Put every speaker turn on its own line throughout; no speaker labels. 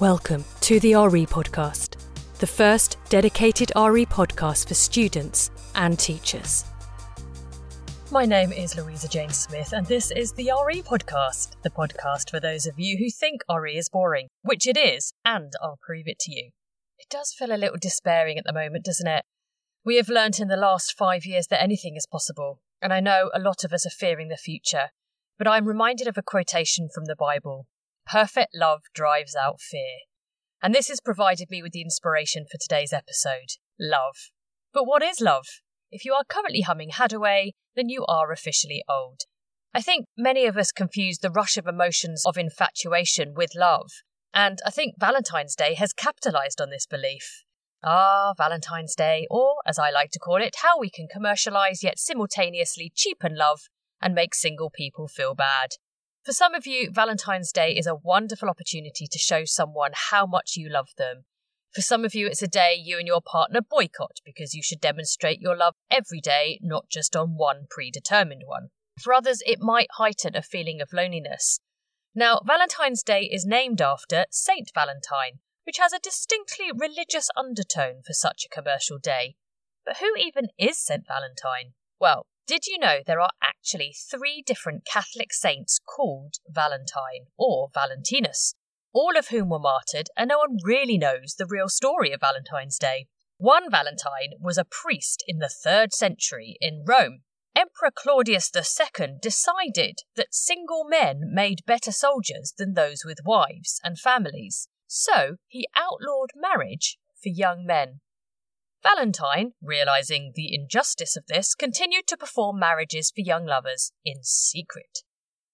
Welcome to the RE Podcast, the first dedicated RE podcast for students and teachers.
My name is Louisa Jane Smith, and this is the RE Podcast, the podcast for those of you who think RE is boring, which it is, and I'll prove it to you. It does feel a little despairing at the moment, doesn't it? We have learnt in the last five years that anything is possible, and I know a lot of us are fearing the future, but I'm reminded of a quotation from the Bible Perfect love drives out fear. And this has provided me with the inspiration for today's episode love. But what is love? If you are currently humming Haddaway, then you are officially old. I think many of us confuse the rush of emotions of infatuation with love, and I think Valentine's Day has capitalised on this belief. Ah, Valentine's Day, or as I like to call it, how we can commercialise yet simultaneously cheapen love and make single people feel bad. For some of you, Valentine's Day is a wonderful opportunity to show someone how much you love them. For some of you, it's a day you and your partner boycott because you should demonstrate your love every day, not just on one predetermined one. For others, it might heighten a feeling of loneliness. Now, Valentine's Day is named after Saint Valentine, which has a distinctly religious undertone for such a commercial day. But who even is Saint Valentine? Well, did you know there are actually three different Catholic saints called Valentine or Valentinus, all of whom were martyred, and no one really knows the real story of Valentine's Day? One Valentine was a priest in the third century in Rome. Emperor Claudius II decided that single men made better soldiers than those with wives and families, so he outlawed marriage for young men. Valentine, realizing the injustice of this, continued to perform marriages for young lovers in secret.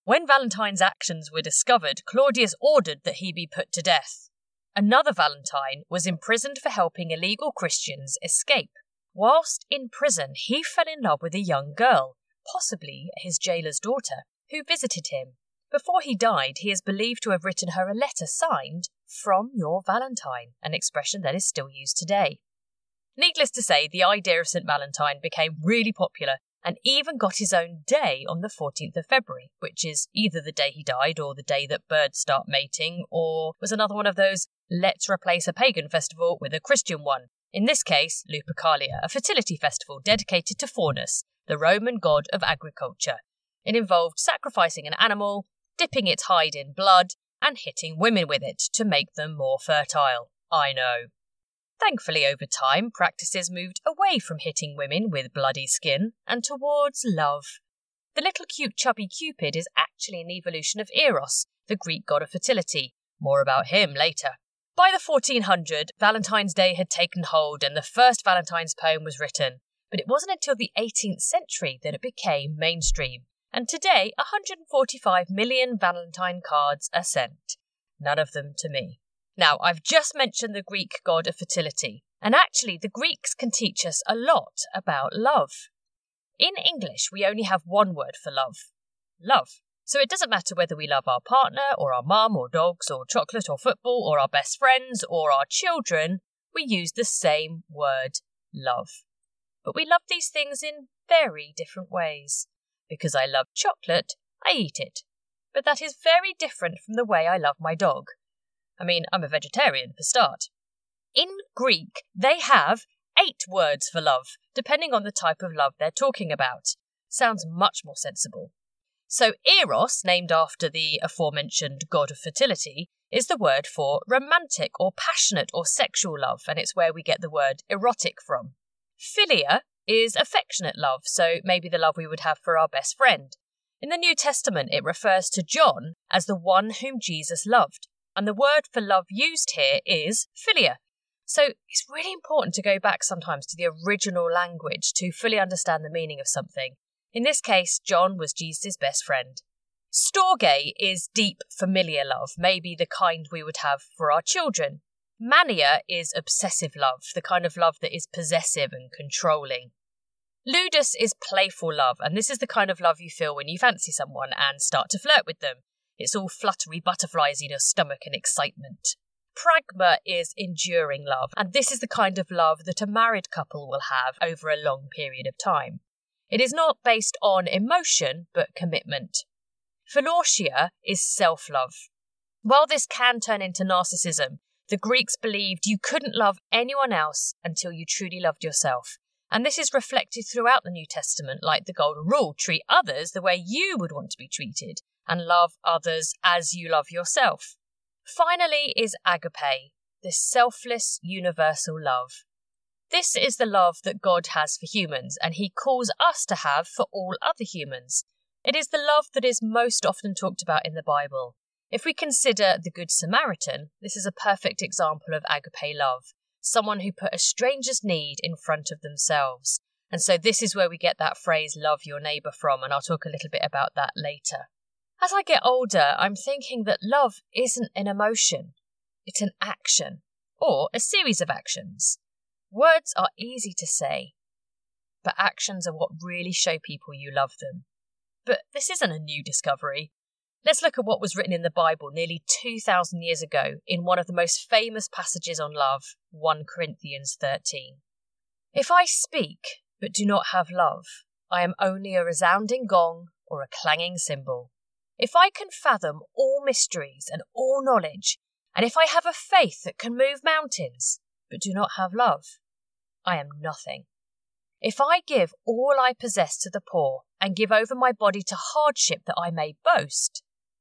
When Valentine's actions were discovered, Claudius ordered that he be put to death. Another Valentine was imprisoned for helping illegal Christians escape. Whilst in prison, he fell in love with a young girl, possibly his jailer's daughter, who visited him. Before he died, he is believed to have written her a letter signed, From Your Valentine, an expression that is still used today. Needless to say, the idea of St. Valentine became really popular and even got his own day on the 14th of February, which is either the day he died or the day that birds start mating, or was another one of those let's replace a pagan festival with a Christian one. In this case, Lupercalia, a fertility festival dedicated to Faunus, the Roman god of agriculture. It involved sacrificing an animal, dipping its hide in blood, and hitting women with it to make them more fertile. I know. Thankfully, over time, practices moved away from hitting women with bloody skin and towards love. The little cute chubby Cupid is actually an evolution of Eros, the Greek god of fertility. More about him later. By the 1400, Valentine's Day had taken hold and the first Valentine's poem was written, but it wasn't until the 18th century that it became mainstream. And today, 145 million Valentine cards are sent. None of them to me. Now, I've just mentioned the Greek god of fertility, and actually, the Greeks can teach us a lot about love. In English, we only have one word for love love. So it doesn't matter whether we love our partner, or our mum, or dogs, or chocolate, or football, or our best friends, or our children, we use the same word love. But we love these things in very different ways. Because I love chocolate, I eat it. But that is very different from the way I love my dog. I mean, I'm a vegetarian for start. In Greek, they have eight words for love, depending on the type of love they're talking about. Sounds much more sensible. So, Eros, named after the aforementioned god of fertility, is the word for romantic or passionate or sexual love, and it's where we get the word erotic from. Philia is affectionate love, so maybe the love we would have for our best friend. In the New Testament, it refers to John as the one whom Jesus loved, and the word for love used here is philia. So it's really important to go back sometimes to the original language to fully understand the meaning of something. In this case, John was Jesus' best friend. Storge is deep familiar love, maybe the kind we would have for our children. Mania is obsessive love, the kind of love that is possessive and controlling. Ludus is playful love, and this is the kind of love you feel when you fancy someone and start to flirt with them. It's all fluttery butterflies in your stomach and excitement. Pragma is enduring love, and this is the kind of love that a married couple will have over a long period of time. It is not based on emotion, but commitment. Philautia is self love. While this can turn into narcissism, the Greeks believed you couldn't love anyone else until you truly loved yourself. And this is reflected throughout the New Testament, like the Golden Rule treat others the way you would want to be treated, and love others as you love yourself. Finally, is agape, this selfless, universal love. This is the love that God has for humans, and He calls us to have for all other humans. It is the love that is most often talked about in the Bible. If we consider the Good Samaritan, this is a perfect example of agape love, someone who put a stranger's need in front of themselves. And so this is where we get that phrase, love your neighbour, from, and I'll talk a little bit about that later. As I get older, I'm thinking that love isn't an emotion, it's an action, or a series of actions. Words are easy to say, but actions are what really show people you love them. But this isn't a new discovery. Let's look at what was written in the Bible nearly 2,000 years ago in one of the most famous passages on love, 1 Corinthians 13. If I speak but do not have love, I am only a resounding gong or a clanging cymbal. If I can fathom all mysteries and all knowledge, and if I have a faith that can move mountains, but do not have love, I am nothing. If I give all I possess to the poor and give over my body to hardship that I may boast,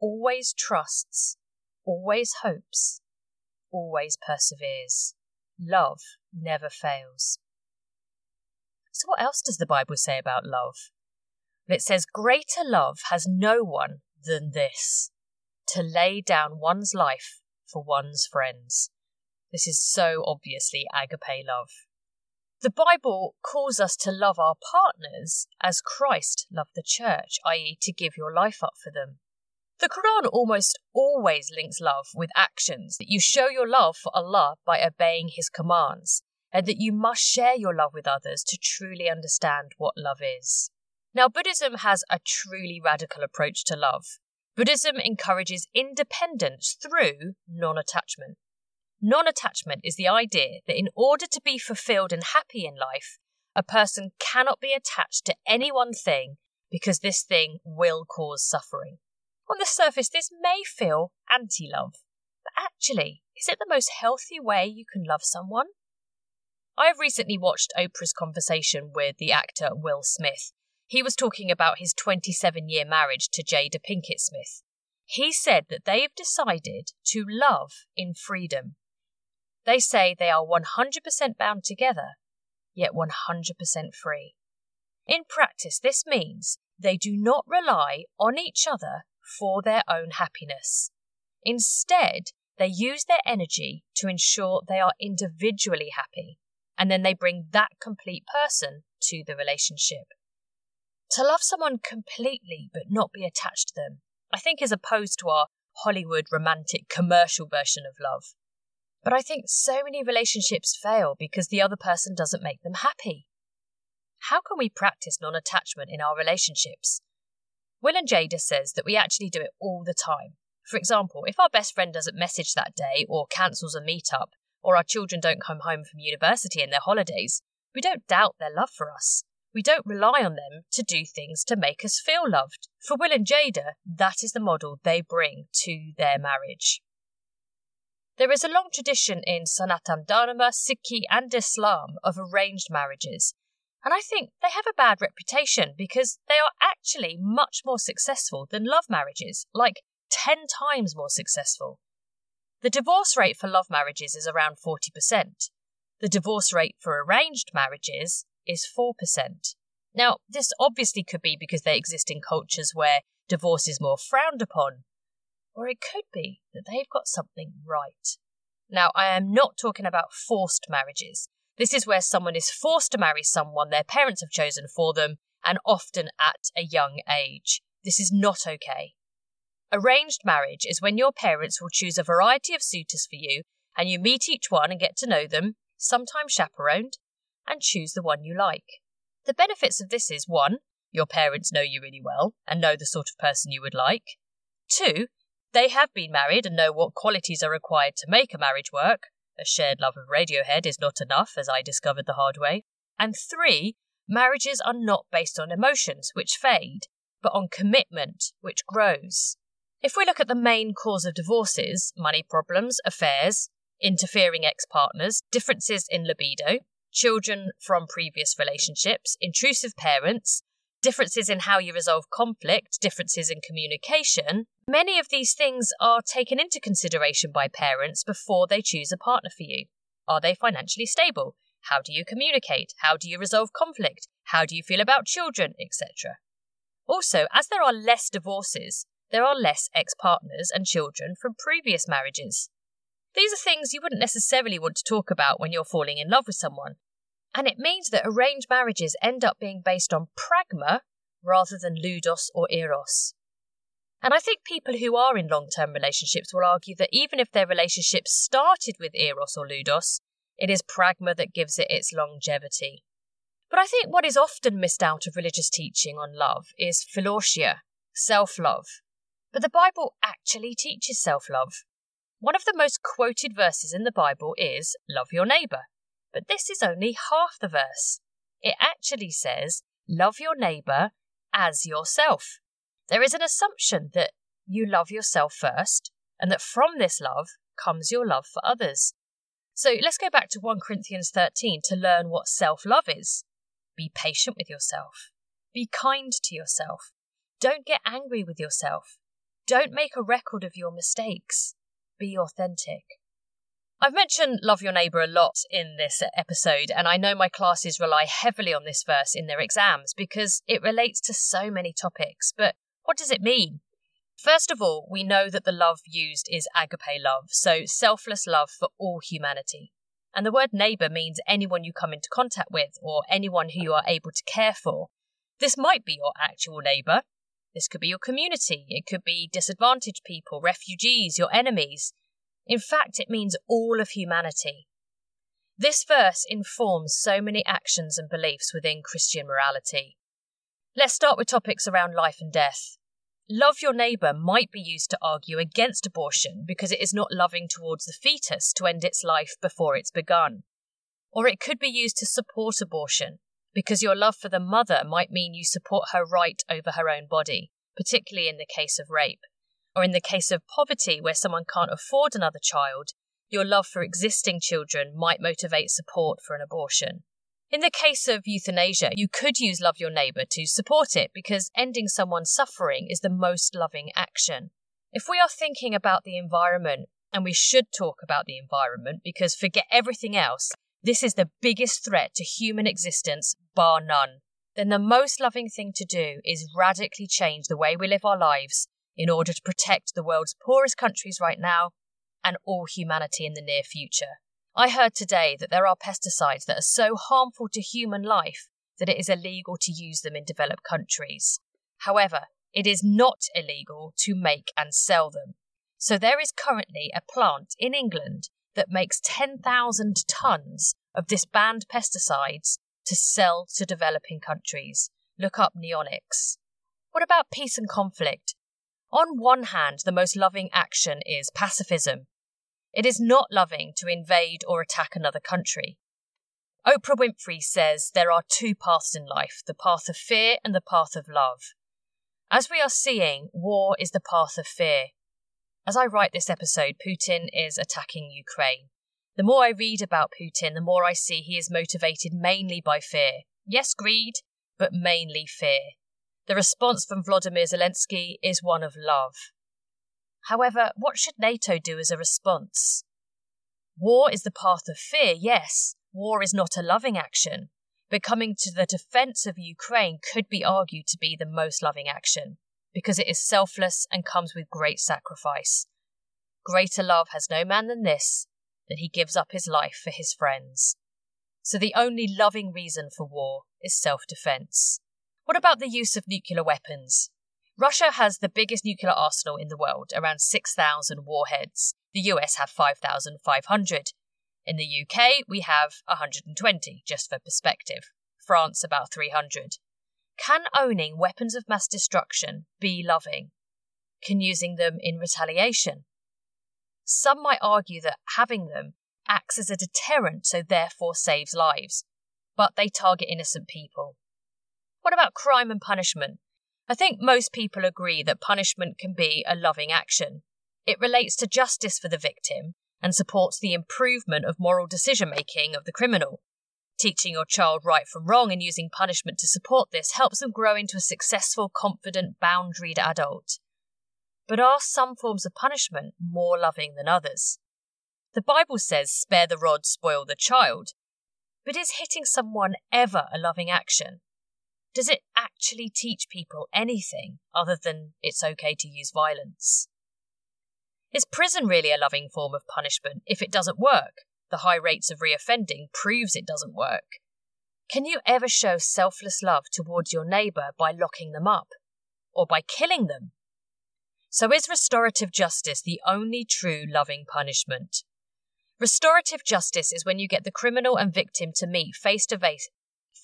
always trusts, always hopes, always perseveres. Love never fails. So, what else does the Bible say about love? It says, Greater love has no one than this to lay down one's life for one's friends. This is so obviously agape love. The Bible calls us to love our partners as Christ loved the church, i.e., to give your life up for them. The Quran almost always links love with actions, that you show your love for Allah by obeying His commands, and that you must share your love with others to truly understand what love is. Now, Buddhism has a truly radical approach to love. Buddhism encourages independence through non attachment. Non attachment is the idea that in order to be fulfilled and happy in life, a person cannot be attached to any one thing because this thing will cause suffering. On the surface, this may feel anti love, but actually, is it the most healthy way you can love someone? I have recently watched Oprah's conversation with the actor Will Smith. He was talking about his 27 year marriage to Jada Pinkett Smith. He said that they have decided to love in freedom. They say they are 100% bound together, yet 100% free. In practice, this means they do not rely on each other for their own happiness. Instead, they use their energy to ensure they are individually happy, and then they bring that complete person to the relationship. To love someone completely but not be attached to them, I think is opposed to our Hollywood romantic commercial version of love. But I think so many relationships fail because the other person doesn't make them happy. How can we practice non attachment in our relationships? Will and Jada says that we actually do it all the time. For example, if our best friend doesn't message that day or cancels a meetup, or our children don't come home from university in their holidays, we don't doubt their love for us. We don't rely on them to do things to make us feel loved. For Will and Jada, that is the model they bring to their marriage. There is a long tradition in Sanatan Dharma, Sikhi, and Islam of arranged marriages, and I think they have a bad reputation because they are actually much more successful than love marriages, like 10 times more successful. The divorce rate for love marriages is around 40%. The divorce rate for arranged marriages is 4%. Now, this obviously could be because they exist in cultures where divorce is more frowned upon, or it could be that they've got something right. Now, I am not talking about forced marriages. This is where someone is forced to marry someone their parents have chosen for them, and often at a young age. This is not okay. Arranged marriage is when your parents will choose a variety of suitors for you and you meet each one and get to know them, sometimes chaperoned, and choose the one you like. The benefits of this is 1. Your parents know you really well and know the sort of person you would like. 2. They have been married and know what qualities are required to make a marriage work. A shared love of Radiohead is not enough, as I discovered the hard way. And 3. Marriages are not based on emotions, which fade, but on commitment, which grows. If we look at the main cause of divorces money problems, affairs, interfering ex partners, differences in libido, children from previous relationships, intrusive parents, differences in how you resolve conflict, differences in communication, many of these things are taken into consideration by parents before they choose a partner for you. Are they financially stable? How do you communicate? How do you resolve conflict? How do you feel about children, etc.? Also, as there are less divorces, there are less ex partners and children from previous marriages. These are things you wouldn't necessarily want to talk about when you're falling in love with someone. And it means that arranged marriages end up being based on pragma rather than ludus or eros. And I think people who are in long term relationships will argue that even if their relationship started with eros or ludus, it is pragma that gives it its longevity. But I think what is often missed out of religious teaching on love is philautia, self love. But the Bible actually teaches self love. One of the most quoted verses in the Bible is Love your neighbour. But this is only half the verse. It actually says, Love your neighbour as yourself. There is an assumption that you love yourself first, and that from this love comes your love for others. So let's go back to 1 Corinthians 13 to learn what self love is. Be patient with yourself. Be kind to yourself. Don't get angry with yourself. Don't make a record of your mistakes. Be authentic. I've mentioned love your neighbour a lot in this episode, and I know my classes rely heavily on this verse in their exams because it relates to so many topics. But what does it mean? First of all, we know that the love used is agape love, so selfless love for all humanity. And the word neighbour means anyone you come into contact with or anyone who you are able to care for. This might be your actual neighbour, this could be your community, it could be disadvantaged people, refugees, your enemies. In fact, it means all of humanity. This verse informs so many actions and beliefs within Christian morality. Let's start with topics around life and death. Love your neighbour might be used to argue against abortion because it is not loving towards the fetus to end its life before it's begun. Or it could be used to support abortion because your love for the mother might mean you support her right over her own body, particularly in the case of rape. Or in the case of poverty, where someone can't afford another child, your love for existing children might motivate support for an abortion. In the case of euthanasia, you could use Love Your Neighbour to support it because ending someone's suffering is the most loving action. If we are thinking about the environment, and we should talk about the environment because forget everything else, this is the biggest threat to human existence, bar none. Then the most loving thing to do is radically change the way we live our lives in order to protect the world's poorest countries right now and all humanity in the near future. I heard today that there are pesticides that are so harmful to human life that it is illegal to use them in developed countries. However, it is not illegal to make and sell them. So there is currently a plant in England that makes 10,000 tons of this banned pesticides to sell to developing countries. Look up neonics. What about peace and conflict? On one hand, the most loving action is pacifism. It is not loving to invade or attack another country. Oprah Winfrey says there are two paths in life the path of fear and the path of love. As we are seeing, war is the path of fear. As I write this episode, Putin is attacking Ukraine. The more I read about Putin, the more I see he is motivated mainly by fear. Yes, greed, but mainly fear. The response from Vladimir Zelensky is one of love. However, what should NATO do as a response? War is the path of fear, yes. War is not a loving action. But coming to the defense of Ukraine could be argued to be the most loving action because it is selfless and comes with great sacrifice. Greater love has no man than this, that he gives up his life for his friends. So the only loving reason for war is self defense. What about the use of nuclear weapons? Russia has the biggest nuclear arsenal in the world, around 6,000 warheads. The US have 5,500. In the UK, we have 120, just for perspective. France, about 300. Can owning weapons of mass destruction be loving? Can using them in retaliation? Some might argue that having them acts as a deterrent, so therefore saves lives, but they target innocent people. What about crime and punishment? I think most people agree that punishment can be a loving action. It relates to justice for the victim and supports the improvement of moral decision making of the criminal. Teaching your child right from wrong and using punishment to support this helps them grow into a successful, confident, boundaried adult. But are some forms of punishment more loving than others? The Bible says, spare the rod, spoil the child. But is hitting someone ever a loving action? Does it actually teach people anything other than it's okay to use violence? Is prison really a loving form of punishment if it doesn't work? The high rates of reoffending proves it doesn't work. Can you ever show selfless love towards your neighbour by locking them up? Or by killing them? So is restorative justice the only true loving punishment? Restorative justice is when you get the criminal and victim to meet face to face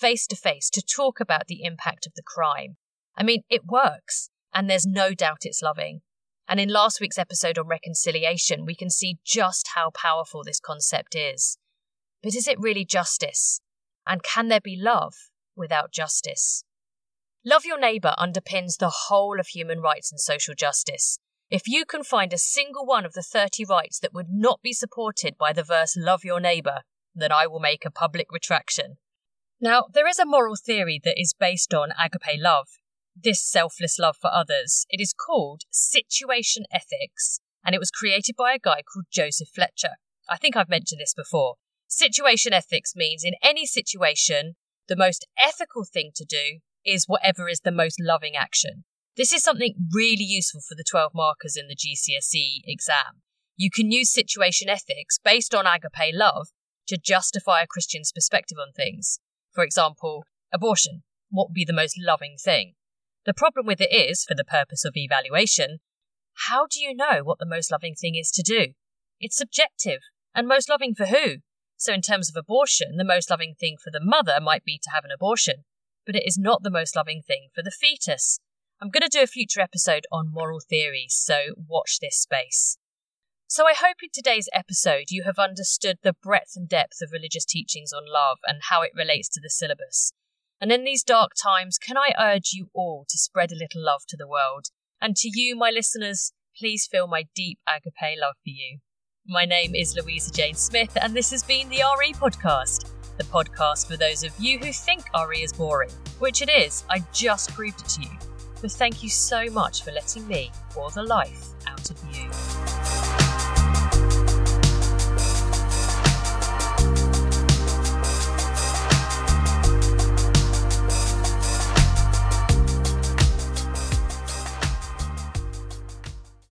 face to face to talk about the impact of the crime. I mean, it works, and there's no doubt it's loving. And in last week's episode on reconciliation, we can see just how powerful this concept is. But is it really justice? And can there be love without justice? Love your neighbour underpins the whole of human rights and social justice. If you can find a single one of the 30 rights that would not be supported by the verse Love your neighbour, then I will make a public retraction. Now, there is a moral theory that is based on agape love, this selfless love for others. It is called situation ethics, and it was created by a guy called Joseph Fletcher. I think I've mentioned this before. Situation ethics means in any situation, the most ethical thing to do is whatever is the most loving action. This is something really useful for the 12 markers in the GCSE exam. You can use situation ethics based on agape love to justify a Christian's perspective on things. For example, abortion. What would be the most loving thing? The problem with it is, for the purpose of evaluation, how do you know what the most loving thing is to do? It's subjective. And most loving for who? So, in terms of abortion, the most loving thing for the mother might be to have an abortion, but it is not the most loving thing for the fetus. I'm going to do a future episode on moral theories, so watch this space. So, I hope in today's episode you have understood the breadth and depth of religious teachings on love and how it relates to the syllabus. And in these dark times, can I urge you all to spread a little love to the world? And to you, my listeners, please feel my deep agape love for you. My name is Louisa Jane Smith, and this has been the RE Podcast, the podcast for those of you who think RE is boring, which it is. I just proved it to you. But thank you so much for letting me pour the life